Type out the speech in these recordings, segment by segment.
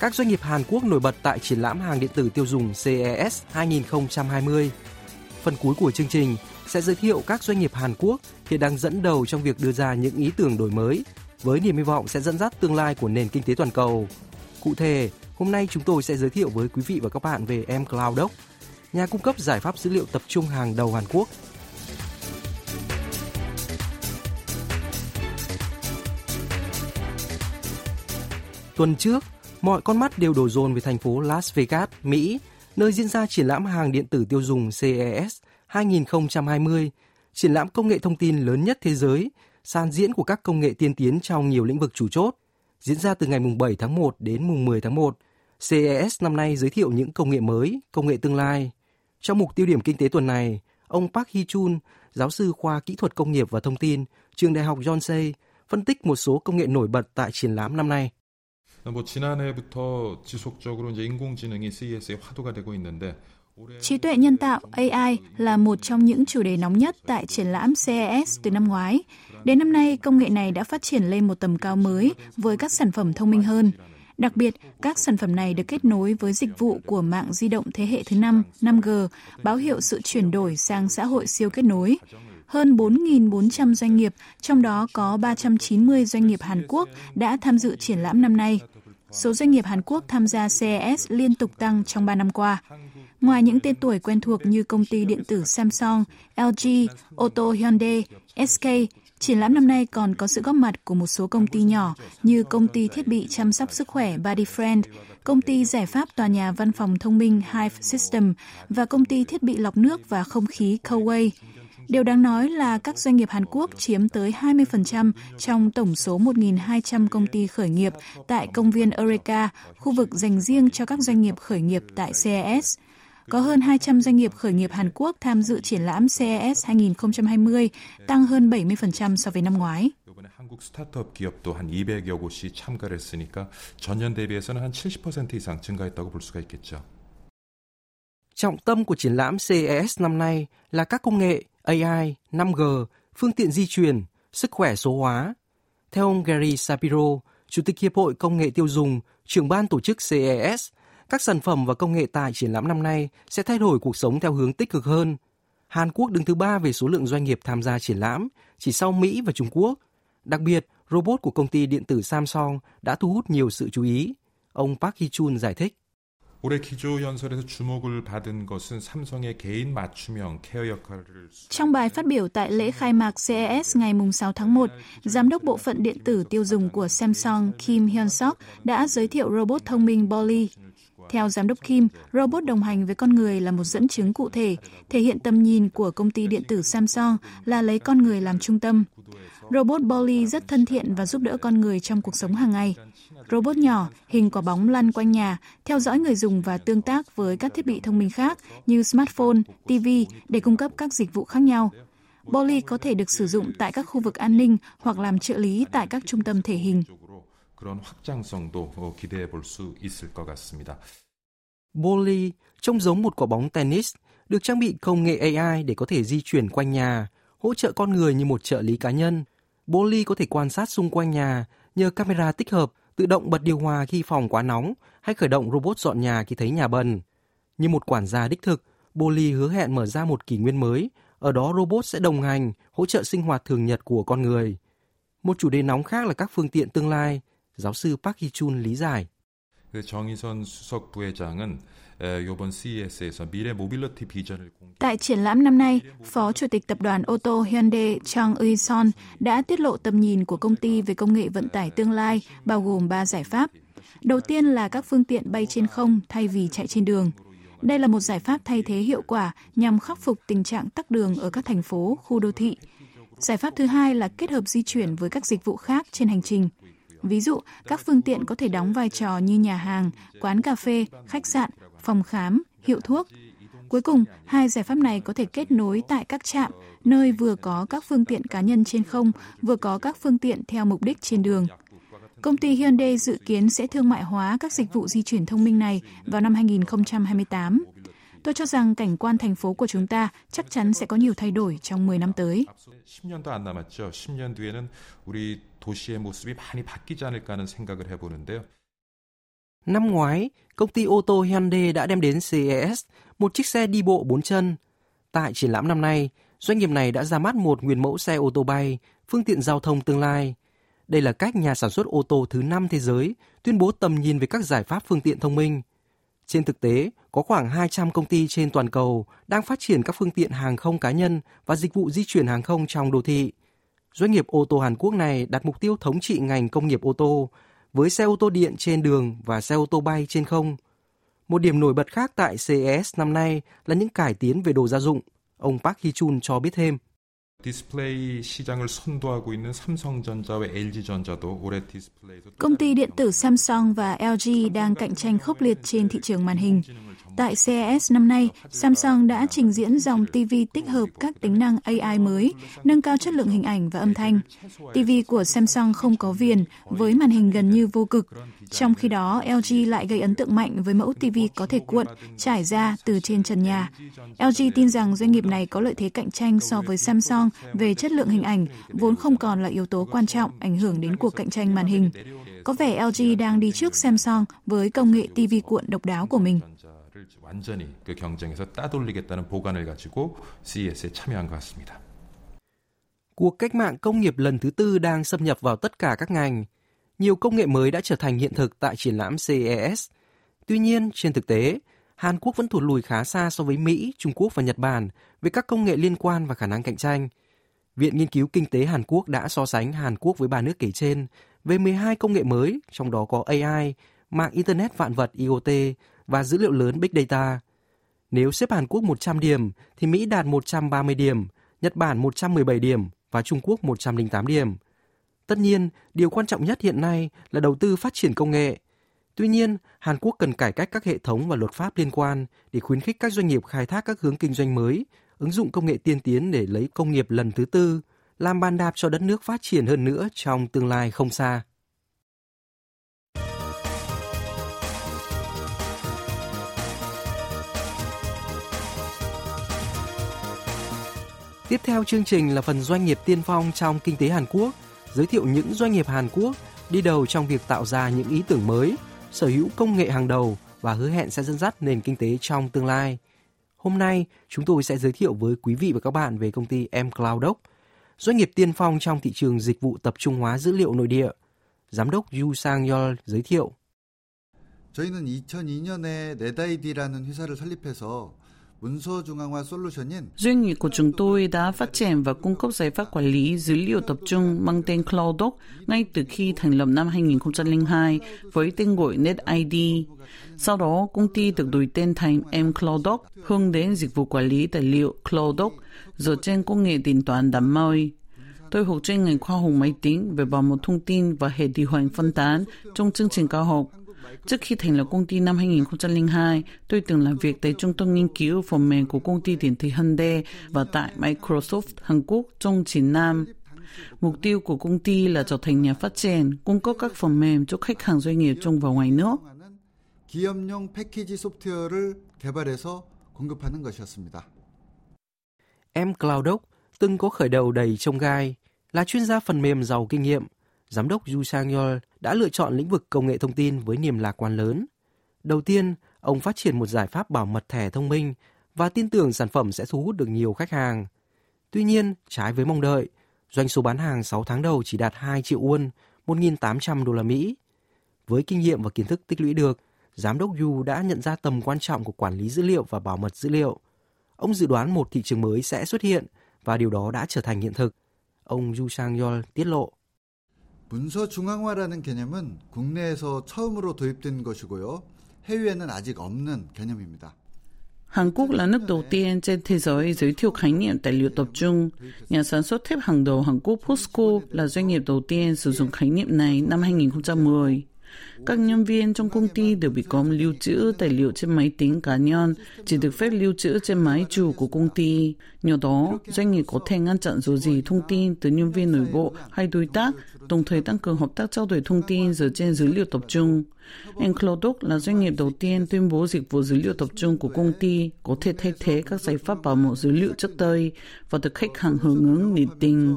các doanh nghiệp Hàn Quốc nổi bật tại triển lãm hàng điện tử tiêu dùng CES 2020. Phần cuối của chương trình sẽ giới thiệu các doanh nghiệp Hàn Quốc hiện đang dẫn đầu trong việc đưa ra những ý tưởng đổi mới với niềm hy vọng sẽ dẫn dắt tương lai của nền kinh tế toàn cầu. Cụ thể, hôm nay chúng tôi sẽ giới thiệu với quý vị và các bạn về M Cloud Doc, nhà cung cấp giải pháp dữ liệu tập trung hàng đầu Hàn Quốc Tuần trước, mọi con mắt đều đổ dồn về thành phố Las Vegas, Mỹ, nơi diễn ra triển lãm hàng điện tử tiêu dùng CES 2020, triển lãm công nghệ thông tin lớn nhất thế giới, sàn diễn của các công nghệ tiên tiến trong nhiều lĩnh vực chủ chốt, diễn ra từ ngày 7 tháng 1 đến mùng 10 tháng 1. CES năm nay giới thiệu những công nghệ mới, công nghệ tương lai. Trong mục tiêu điểm kinh tế tuần này, ông Park Hee-chun, giáo sư khoa kỹ thuật công nghiệp và thông tin, trường đại học Yonsei, phân tích một số công nghệ nổi bật tại triển lãm năm nay. 뭐 지난해부터 지속적으로 이제 인공지능이 CES에 화두가 되고 있는데 Trí tuệ nhân tạo AI là một trong những chủ đề nóng nhất tại triển lãm CES từ năm ngoái. Đến năm nay, công nghệ này đã phát triển lên một tầm cao mới với các sản phẩm thông minh hơn. Đặc biệt, các sản phẩm này được kết nối với dịch vụ của mạng di động thế hệ thứ 5, 5G, báo hiệu sự chuyển đổi sang xã hội siêu kết nối hơn 4.400 doanh nghiệp, trong đó có 390 doanh nghiệp Hàn Quốc đã tham dự triển lãm năm nay. Số doanh nghiệp Hàn Quốc tham gia CES liên tục tăng trong 3 năm qua. Ngoài những tên tuổi quen thuộc như công ty điện tử Samsung, LG, ô tô Hyundai, SK, triển lãm năm nay còn có sự góp mặt của một số công ty nhỏ như công ty thiết bị chăm sóc sức khỏe Bodyfriend, công ty giải pháp tòa nhà văn phòng thông minh Hive System và công ty thiết bị lọc nước và không khí Coway. Điều đáng nói là các doanh nghiệp Hàn Quốc chiếm tới 20% trong tổng số 1.200 công ty khởi nghiệp tại công viên Eureka, khu vực dành riêng cho các doanh nghiệp khởi nghiệp tại CES có hơn 200 doanh nghiệp khởi nghiệp Hàn Quốc tham dự triển lãm CES 2020, tăng hơn 70% so với năm ngoái. Trọng tâm của triển lãm CES năm nay là các công nghệ AI, 5G, phương tiện di truyền, sức khỏe số hóa. Theo ông Gary Sapiro, Chủ tịch Hiệp hội Công nghệ tiêu dùng, trưởng ban tổ chức CES, các sản phẩm và công nghệ tại triển lãm năm nay sẽ thay đổi cuộc sống theo hướng tích cực hơn. Hàn Quốc đứng thứ ba về số lượng doanh nghiệp tham gia triển lãm, chỉ sau Mỹ và Trung Quốc. Đặc biệt, robot của công ty điện tử Samsung đã thu hút nhiều sự chú ý. Ông Park Hee-chun giải thích. 올해 기조 연설에서 주목을 받은 것은 삼성의 개인 맞춤형 케어 역할을 Trong bài phát biểu tại lễ khai mạc CES ngày 6 tháng 1, Giám đốc bộ phận điện tử tiêu dùng của Samsung Kim Hyun-sok đã giới thiệu robot thông minh Bolly. Theo giám đốc Kim, robot đồng hành với con người là một dẫn chứng cụ thể, thể hiện tầm nhìn của công ty điện tử Samsung là lấy con người làm trung tâm. Robot Bolly rất thân thiện và giúp đỡ con người trong cuộc sống hàng ngày. robot nhỏ, hình quả bóng lăn quanh nhà, theo dõi người dùng và tương tác với các thiết bị thông minh khác như smartphone, TV để cung cấp các dịch vụ khác nhau. Bolly có thể được sử dụng tại các khu vực an ninh hoặc làm trợ lý tại các trung tâm thể hình. Bolly trông giống một quả bóng tennis, được trang bị công nghệ AI để có thể di chuyển quanh nhà, hỗ trợ con người như một trợ lý cá nhân. Bolly có thể quan sát xung quanh nhà nhờ camera tích hợp tự động bật điều hòa khi phòng quá nóng hay khởi động robot dọn nhà khi thấy nhà bẩn. Như một quản gia đích thực, Bolly hứa hẹn mở ra một kỷ nguyên mới, ở đó robot sẽ đồng hành, hỗ trợ sinh hoạt thường nhật của con người. Một chủ đề nóng khác là các phương tiện tương lai, giáo sư Park Hee-chun lý giải. 정의선 수석 부회장은 Tại triển lãm năm nay, Phó Chủ tịch Tập đoàn ô tô Hyundai Chang Eui-son đã tiết lộ tầm nhìn của công ty về công nghệ vận tải tương lai, bao gồm 3 giải pháp. Đầu tiên là các phương tiện bay trên không thay vì chạy trên đường. Đây là một giải pháp thay thế hiệu quả nhằm khắc phục tình trạng tắc đường ở các thành phố, khu đô thị. Giải pháp thứ hai là kết hợp di chuyển với các dịch vụ khác trên hành trình. Ví dụ, các phương tiện có thể đóng vai trò như nhà hàng, quán cà phê, khách sạn phòng khám, hiệu thuốc. Cuối cùng, hai giải pháp này có thể kết nối tại các trạm, nơi vừa có các phương tiện cá nhân trên không, vừa có các phương tiện theo mục đích trên đường. Công ty Hyundai dự kiến sẽ thương mại hóa các dịch vụ di chuyển thông minh này vào năm 2028. Tôi cho rằng cảnh quan thành phố của chúng ta chắc chắn sẽ có nhiều thay đổi trong 10 năm tới. Năm ngoái, công ty ô tô Hyundai đã đem đến CES một chiếc xe đi bộ 4 chân. Tại triển lãm năm nay, doanh nghiệp này đã ra mắt một nguyên mẫu xe ô tô bay, phương tiện giao thông tương lai. Đây là cách nhà sản xuất ô tô thứ 5 thế giới tuyên bố tầm nhìn về các giải pháp phương tiện thông minh. Trên thực tế, có khoảng 200 công ty trên toàn cầu đang phát triển các phương tiện hàng không cá nhân và dịch vụ di chuyển hàng không trong đô thị. Doanh nghiệp ô tô Hàn Quốc này đặt mục tiêu thống trị ngành công nghiệp ô tô với xe ô tô điện trên đường và xe ô tô bay trên không. Một điểm nổi bật khác tại CES năm nay là những cải tiến về đồ gia dụng, ông Park Hee-chun cho biết thêm. Công ty điện tử Samsung và LG đang cạnh tranh khốc liệt trên thị trường màn hình. Tại CES năm nay, Samsung đã trình diễn dòng TV tích hợp các tính năng AI mới, nâng cao chất lượng hình ảnh và âm thanh. TV của Samsung không có viền, với màn hình gần như vô cực. Trong khi đó, LG lại gây ấn tượng mạnh với mẫu TV có thể cuộn, trải ra từ trên trần nhà. LG tin rằng doanh nghiệp này có lợi thế cạnh tranh so với Samsung về chất lượng hình ảnh, vốn không còn là yếu tố quan trọng ảnh hưởng đến cuộc cạnh tranh màn hình. Có vẻ LG đang đi trước Samsung với công nghệ TV cuộn độc đáo của mình. 완전히 그 경쟁에서 따돌리겠다는 보관을 가지고 CES에 참여한 것 같습니다. Cuộc cách mạng công nghiệp lần thứ tư đang xâm nhập vào tất cả các ngành. Nhiều công nghệ mới đã trở thành hiện thực tại triển lãm CES. Tuy nhiên, trên thực tế, Hàn Quốc vẫn thụt lùi khá xa so với Mỹ, Trung Quốc và Nhật Bản về các công nghệ liên quan và khả năng cạnh tranh. Viện Nghiên cứu Kinh tế Hàn Quốc đã so sánh Hàn Quốc với ba nước kể trên về 12 công nghệ mới, trong đó có AI, mạng Internet vạn vật IoT và dữ liệu lớn Big Data. Nếu xếp Hàn Quốc 100 điểm, thì Mỹ đạt 130 điểm, Nhật Bản 117 điểm và Trung Quốc 108 điểm. Tất nhiên, điều quan trọng nhất hiện nay là đầu tư phát triển công nghệ. Tuy nhiên, Hàn Quốc cần cải cách các hệ thống và luật pháp liên quan để khuyến khích các doanh nghiệp khai thác các hướng kinh doanh mới, ứng dụng công nghệ tiên tiến để lấy công nghiệp lần thứ tư, làm bàn đạp cho đất nước phát triển hơn nữa trong tương lai không xa. Tiếp theo chương trình là phần doanh nghiệp tiên phong trong kinh tế Hàn Quốc, giới thiệu những doanh nghiệp Hàn Quốc đi đầu trong việc tạo ra những ý tưởng mới, sở hữu công nghệ hàng đầu và hứa hẹn sẽ dẫn dắt nền kinh tế trong tương lai. Hôm nay, chúng tôi sẽ giới thiệu với quý vị và các bạn về công ty M Cloudoc, doanh nghiệp tiên phong trong thị trường dịch vụ tập trung hóa dữ liệu nội địa. Giám đốc Yu Sang Yeol giới thiệu. 저희는 2002년에 네다이디라는 회사를 설립해서 Doanh nghiệp của chúng tôi đã phát triển và cung cấp giải pháp quản lý dữ liệu tập trung mang tên CloudDoc ngay từ khi thành lập năm 2002 với tên gọi NetID. Sau đó, công ty được đổi tên thành mCloudDoc hướng đến dịch vụ quản lý tài liệu CloudDoc dựa trên công nghệ điện toán đám mây. Tôi học chuyên ngành khoa học máy tính về bảo mật thông tin và hệ điều hành phân tán trong chương trình cao học. Trước khi thành lập công ty năm 2002, tôi từng làm việc tại trung tâm nghiên cứu phần mềm của công ty điện tử Hyundai và tại Microsoft Hàn Quốc trong 9 năm. Mục tiêu của công ty là trở thành nhà phát triển, cung cấp các phần mềm cho khách hàng doanh nghiệp trong và ngoài nước. 기업용 패키지 소프트웨어를 개발해서 공급하는 것이었습니다. Em Cloudoc từng có khởi đầu đầy trông gai, là chuyên gia phần mềm giàu kinh nghiệm. Giám đốc Yu Sang Yeol đã lựa chọn lĩnh vực công nghệ thông tin với niềm lạc quan lớn. Đầu tiên, ông phát triển một giải pháp bảo mật thẻ thông minh và tin tưởng sản phẩm sẽ thu hút được nhiều khách hàng. Tuy nhiên, trái với mong đợi, doanh số bán hàng 6 tháng đầu chỉ đạt 2 triệu won, 1.800 đô la Mỹ. Với kinh nghiệm và kiến thức tích lũy được, giám đốc Yu đã nhận ra tầm quan trọng của quản lý dữ liệu và bảo mật dữ liệu. Ông dự đoán một thị trường mới sẽ xuất hiện và điều đó đã trở thành hiện thực. Ông Yu Sang-yol tiết lộ. 문서 중앙화라는 개념은 국내에서 처음으로 도입된 것이고요. 해외에는 아직 없는 개념입니다. Hàn Quốc là nước đầu tiên trên thế giới giới thiệu khái niệm tài liệu tập trung. Nhà sản xuất thép hàng đầu Hàn Quốc POSCO là doanh nghiệp đầu tiên sử dụng khái niệm này năm 2010. Các nhân viên trong công ty đều bị cấm lưu trữ tài liệu trên máy tính cá nhân, chỉ được phép lưu trữ trên máy chủ của công ty. Nhờ đó, doanh nghiệp có thể ngăn chặn dù gì thông tin từ nhân viên nội bộ hay đối tác, đồng thời tăng cường hợp tác trao đổi thông tin dựa trên dữ liệu tập trung. Enclodoc là doanh nghiệp đầu tiên tuyên bố dịch vụ dữ liệu tập trung của công ty có thể thay thế các giải pháp bảo mật dữ liệu trước đây và được khách hàng hưởng ứng nhiệt tình.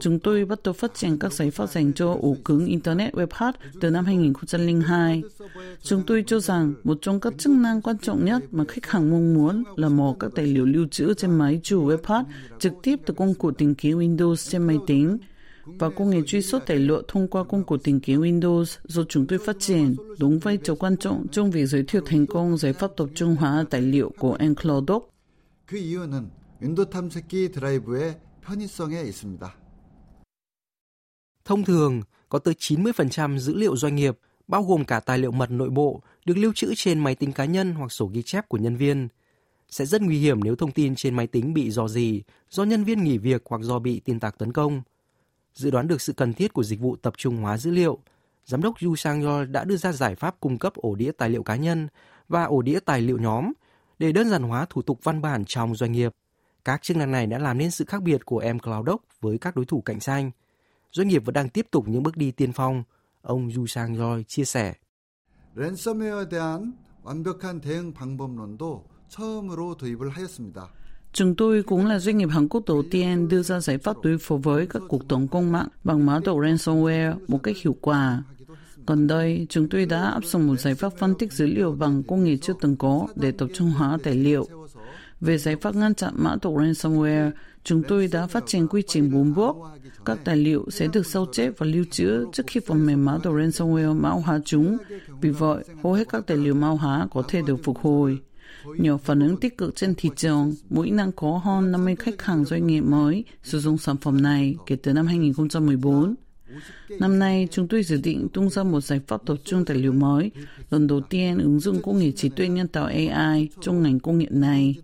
Chúng tôi bắt đầu phát triển các giải pháp dành cho ổ cứng Internet Web Hard từ năm 2002. Chúng tôi cho rằng một trong các chức năng quan trọng nhất mà khách hàng mong muốn là mở các tài liệu lưu trữ trên máy chủ Web Hard trực tiếp từ công cụ tìm kiếm Windows trên máy tính và công nghệ truy xuất tài liệu thông qua công cụ tìm kiếm Windows do chúng tôi phát triển, đúng vai trò quan trọng trong việc giới thiệu thành công giải pháp tập trung hóa tài liệu của Enclodoc. 그 이유는 윈도 탐색기 드라이브의 편의성에 있습니다. Thông thường, có tới 90% dữ liệu doanh nghiệp, bao gồm cả tài liệu mật nội bộ, được lưu trữ trên máy tính cá nhân hoặc sổ ghi chép của nhân viên. Sẽ rất nguy hiểm nếu thông tin trên máy tính bị dò dỉ do nhân viên nghỉ việc hoặc do bị tin tặc tấn công. Dự đoán được sự cần thiết của dịch vụ tập trung hóa dữ liệu, Giám đốc Yu Sang Yeol đã đưa ra giải pháp cung cấp ổ đĩa tài liệu cá nhân và ổ đĩa tài liệu nhóm để đơn giản hóa thủ tục văn bản trong doanh nghiệp. Các chức năng này đã làm nên sự khác biệt của mCloudOc với các đối thủ cạnh tranh. Doanh nghiệp vẫn đang tiếp tục những bước đi tiên phong, ông Yu Sang Yeol chia sẻ. 랜섬웨어에 대한 완벽한 대응 방법론도 처음으로 도입을 하였습니다. Chúng tôi cũng là doanh nghiệp Hàn Quốc đầu tiên đưa ra giải pháp đối phó với các cuộc tấn công mạng bằng mã độc ransomware một cách hiệu quả. Gần đây, chúng tôi đã áp dụng một giải pháp phân tích dữ liệu bằng công nghệ chưa từng có để tập trung hóa tài liệu. Về giải pháp ngăn chặn mã độc ransomware, chúng tôi đã phát triển quy trình bốn bước. Các tài liệu sẽ được sao chép và lưu trữ trước khi phần mềm mã độc ransomware mã hóa chúng. Vì vậy, hầu hết các tài liệu mã hóa có thể được phục hồi Nhờ phản ứng tích cực trên thị trường, mỗi năm có hơn 50 khách hàng doanh nghiệp mới sử dụng sản phẩm này kể từ năm 2014. Năm nay, chúng tôi dự định tung ra một giải pháp tập trung tài liệu mới, lần đầu tiên ứng dụng công nghệ trí tuệ nhân tạo AI trong ngành công nghệ này.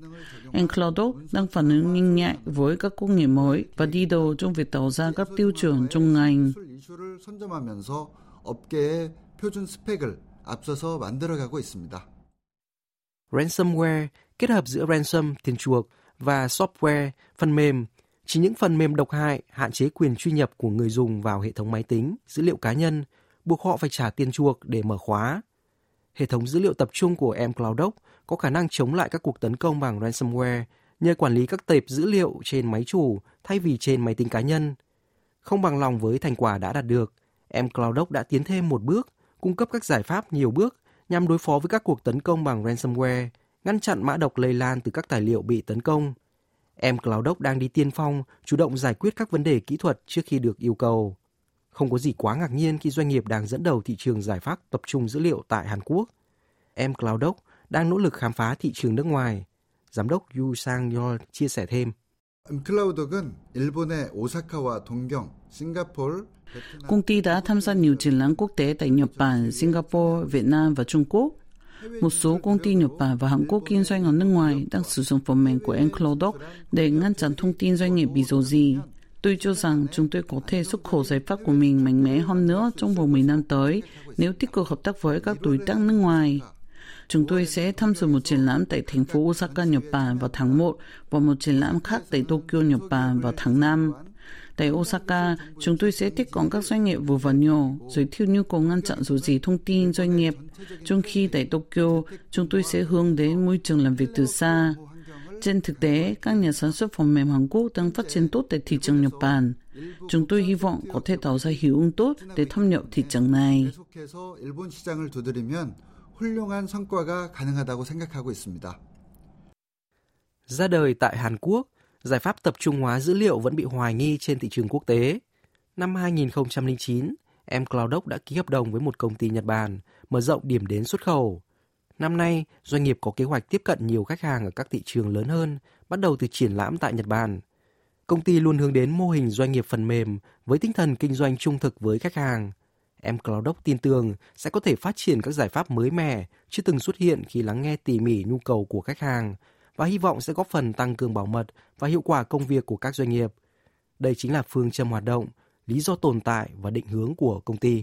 Enclodoc đang phản ứng nhanh nhạy với các công nghệ mới và đi đầu trong việc tạo ra các tiêu chuẩn trong ngành. 이슈를 선점하면서 업계의 표준 스펙을 앞서서 만들어가고 있습니다. Ransomware kết hợp giữa ransom tiền chuộc và software phần mềm chỉ những phần mềm độc hại hạn chế quyền truy nhập của người dùng vào hệ thống máy tính, dữ liệu cá nhân, buộc họ phải trả tiền chuộc để mở khóa. Hệ thống dữ liệu tập trung của mCloudOc có khả năng chống lại các cuộc tấn công bằng ransomware nhờ quản lý các tệp dữ liệu trên máy chủ thay vì trên máy tính cá nhân. Không bằng lòng với thành quả đã đạt được, mCloudOc đã tiến thêm một bước, cung cấp các giải pháp nhiều bước nhằm đối phó với các cuộc tấn công bằng ransomware, ngăn chặn mã độc lây lan từ các tài liệu bị tấn công. Em mCloudOc đang đi tiên phong, chủ động giải quyết các vấn đề kỹ thuật trước khi được yêu cầu. Không có gì quá ngạc nhiên khi doanh nghiệp đang dẫn đầu thị trường giải pháp tập trung dữ liệu tại Hàn Quốc. Em mCloudOc đang nỗ lực khám phá thị trường nước ngoài. Giám đốc Yu Sang Yol chia sẻ thêm. 클라우덕은 일본의 오사카와 동경, 싱가폴, Công ty đã tham gia nhiều triển lãm quốc tế tại Nhật Bản, Singapore, Việt Nam và Trung Quốc. Một số công ty Nhật Bản và Hàn Quốc kinh doanh ở nước ngoài đang sử dụng phần mềm của Enclodoc để ngăn chặn thông tin doanh nghiệp bị dò dỉ. Tôi cho rằng chúng tôi có thể xuất khẩu giải pháp của mình mạnh mẽ hơn nữa trong vòng 10 năm tới nếu tích cực hợp tác với các đối tác nước ngoài. Chúng tôi sẽ tham dự một triển lãm tại thành phố Osaka, Nhật Bản vào tháng 1 và một triển lãm khác tại Tokyo, Nhật Bản vào tháng 5. Tại Osaka, chúng tôi sẽ tiếp cận các doanh nghiệp vừa và nhỏ, giới thiệu nhu cầu ngăn chặn dò gì thông tin doanh nghiệp. Trong khi tại Tokyo, chúng tôi sẽ hướng đến môi trường làm việc từ xa. Trên thực tế, các nhà sản xuất phần mềm Hàn Quốc đang phát triển tốt tại thị trường Nhật Bản. Chúng tôi hy vọng có thể tạo ra hiệu ứng tốt để thâm nhập thị trường này. 계속해서 일본 시장을 두드리면 훌륭한 성과가 가능하다고 생각하고 있습니다. Ra đời tại Hàn Quốc, giải pháp tập trung hóa dữ liệu vẫn bị hoài nghi trên thị trường quốc tế. Năm 2009, mCloudOc đã ký hợp đồng với một công ty Nhật Bản, mở rộng điểm đến xuất khẩu. Năm nay, doanh nghiệp có kế hoạch tiếp cận nhiều khách hàng ở các thị trường lớn hơn, bắt đầu từ triển lãm tại Nhật Bản. Công ty luôn hướng đến mô hình doanh nghiệp phần mềm với tinh thần kinh doanh trung thực với khách hàng. Em Cloudoc tin tưởng sẽ có thể phát triển các giải pháp mới mẻ chưa từng xuất hiện khi lắng nghe tỉ mỉ nhu cầu của khách hàng và hy vọng sẽ góp phần tăng cường bảo mật và hiệu quả công việc của các doanh nghiệp. Đây chính là phương châm hoạt động, lý do tồn tại và định hướng của công ty.